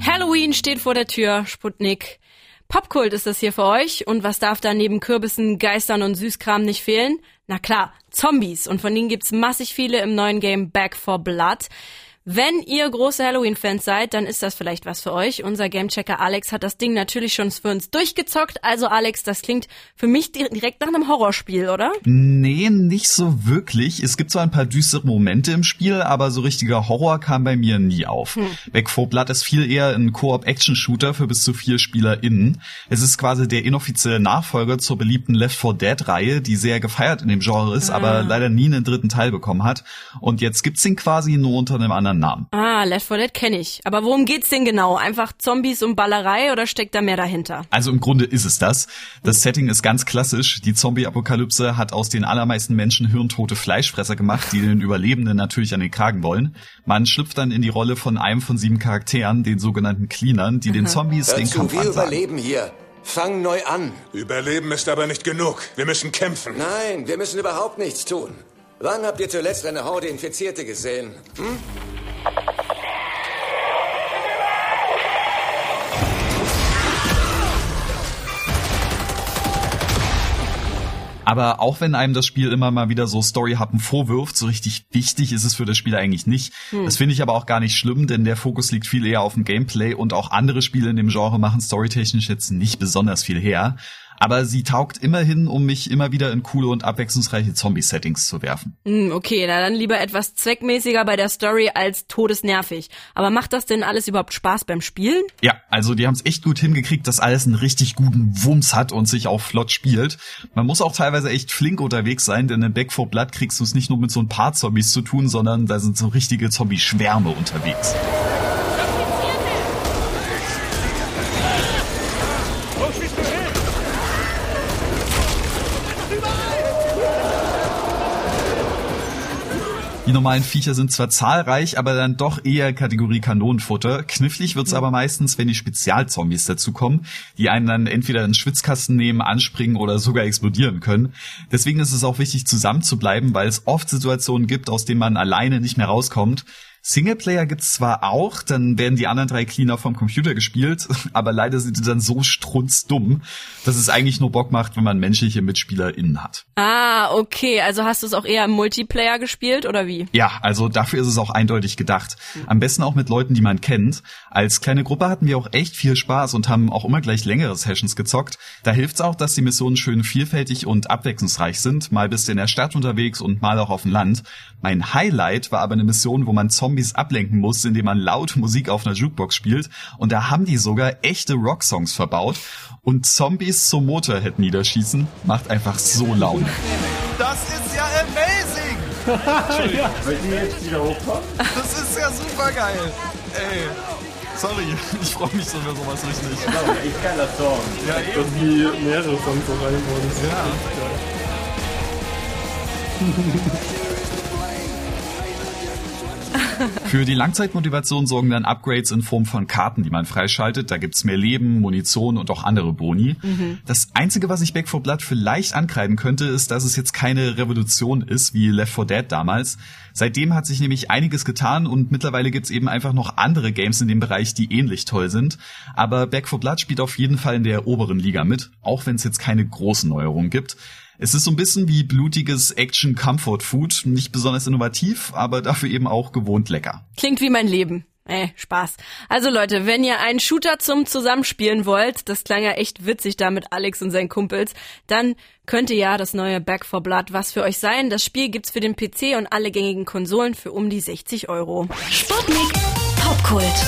Halloween steht vor der Tür, Sputnik. Popkult ist das hier für euch. Und was darf da neben Kürbissen, Geistern und Süßkram nicht fehlen? Na klar, Zombies. Und von denen gibt's massig viele im neuen Game Back for Blood. Wenn ihr große Halloween-Fans seid, dann ist das vielleicht was für euch. Unser Gamechecker Alex hat das Ding natürlich schon für uns durchgezockt. Also Alex, das klingt für mich direkt nach einem Horrorspiel, oder? Nee, nicht so wirklich. Es gibt zwar ein paar düstere Momente im Spiel, aber so richtiger Horror kam bei mir nie auf. Hm. Back 4 Blood ist viel eher ein Koop-Action-Shooter für bis zu vier SpielerInnen. Es ist quasi der inoffizielle Nachfolger zur beliebten Left 4 Dead-Reihe, die sehr gefeiert in dem Genre ist, ah. aber leider nie einen dritten Teil bekommen hat. Und jetzt gibt's ihn quasi nur unter einem anderen anderen Namen. Ah, Left 4 Dead kenne ich. Aber worum geht's denn genau? Einfach Zombies und Ballerei oder steckt da mehr dahinter? Also im Grunde ist es das. Das Setting ist ganz klassisch. Die Zombie-Apokalypse hat aus den allermeisten Menschen hirntote Fleischfresser gemacht, die den Überlebenden natürlich an den Kragen wollen. Man schlüpft dann in die Rolle von einem von sieben Charakteren, den sogenannten Cleanern, die den Zombies Hör den zu, Kampf wir ansagen. überleben hier. Fang neu an. Überleben ist aber nicht genug. Wir müssen kämpfen. Nein, wir müssen überhaupt nichts tun. Wann habt ihr zuletzt eine Horde Infizierte gesehen? Hm? Aber auch wenn einem das Spiel immer mal wieder so Storyhappen vorwirft, so richtig wichtig ist es für das Spiel eigentlich nicht. Hm. Das finde ich aber auch gar nicht schlimm, denn der Fokus liegt viel eher auf dem Gameplay und auch andere Spiele in dem Genre machen storytechnisch jetzt nicht besonders viel her aber sie taugt immerhin, um mich immer wieder in coole und abwechslungsreiche Zombie-Settings zu werfen. Hm, okay, na dann lieber etwas zweckmäßiger bei der Story als todesnervig. Aber macht das denn alles überhaupt Spaß beim Spielen? Ja, also die haben es echt gut hingekriegt, dass alles einen richtig guten Wumms hat und sich auch flott spielt. Man muss auch teilweise echt flink unterwegs sein, denn in Back 4 Blood kriegst du es nicht nur mit so ein paar Zombies zu tun, sondern da sind so richtige Zombie-Schwärme unterwegs. Die normalen Viecher sind zwar zahlreich, aber dann doch eher Kategorie Kanonenfutter. Knifflig wird's aber meistens, wenn die Spezialzombies dazukommen, die einen dann entweder in den Schwitzkasten nehmen, anspringen oder sogar explodieren können. Deswegen ist es auch wichtig, zusammen zu bleiben, weil es oft Situationen gibt, aus denen man alleine nicht mehr rauskommt. Singleplayer gibt's zwar auch, dann werden die anderen drei Cleaner vom Computer gespielt, aber leider sind die dann so strunzdumm, dass es eigentlich nur Bock macht, wenn man menschliche MitspielerInnen hat. Ah, okay. Also hast du es auch eher im Multiplayer gespielt oder wie? Ja, also dafür ist es auch eindeutig gedacht. Am besten auch mit Leuten, die man kennt. Als kleine Gruppe hatten wir auch echt viel Spaß und haben auch immer gleich längere Sessions gezockt. Da hilft's auch, dass die Missionen schön vielfältig und abwechslungsreich sind. Mal bist du in der Stadt unterwegs und mal auch auf dem Land. Mein Highlight war aber eine Mission, wo man Zombies Zombies ablenken muss, indem man laut Musik auf einer Jukebox spielt. Und da haben die sogar echte Rocksongs verbaut. Und Zombies zum Motorhead niederschießen macht einfach so Laune. Das ist ja amazing! ja. Wollt ihr jetzt wieder hochkommen? Das ist ja super geil. Ey. Sorry, ich freue mich so über sowas richtig. Ja, echt geiler Song. Ja, eben. Dass wie mehrere Songs so rein wurden. Ja. Für die Langzeitmotivation sorgen dann Upgrades in Form von Karten, die man freischaltet. Da gibt's mehr Leben, Munition und auch andere Boni. Mhm. Das Einzige, was ich Back 4 Blood vielleicht ankreiden könnte, ist, dass es jetzt keine Revolution ist, wie Left 4 Dead damals. Seitdem hat sich nämlich einiges getan und mittlerweile gibt's eben einfach noch andere Games in dem Bereich, die ähnlich toll sind. Aber Back 4 Blood spielt auf jeden Fall in der oberen Liga mit, auch wenn es jetzt keine großen Neuerungen gibt. Es ist so ein bisschen wie blutiges Action Comfort Food, nicht besonders innovativ, aber dafür eben auch gewohnt lecker. Klingt wie mein Leben. Ey, Spaß. Also Leute, wenn ihr einen Shooter zum Zusammenspielen wollt, das klang ja echt witzig da mit Alex und seinen Kumpels, dann könnte ja das neue Back for Blood was für euch sein. Das Spiel gibt's für den PC und alle gängigen Konsolen für um die 60 Euro. Sputnik Popkult.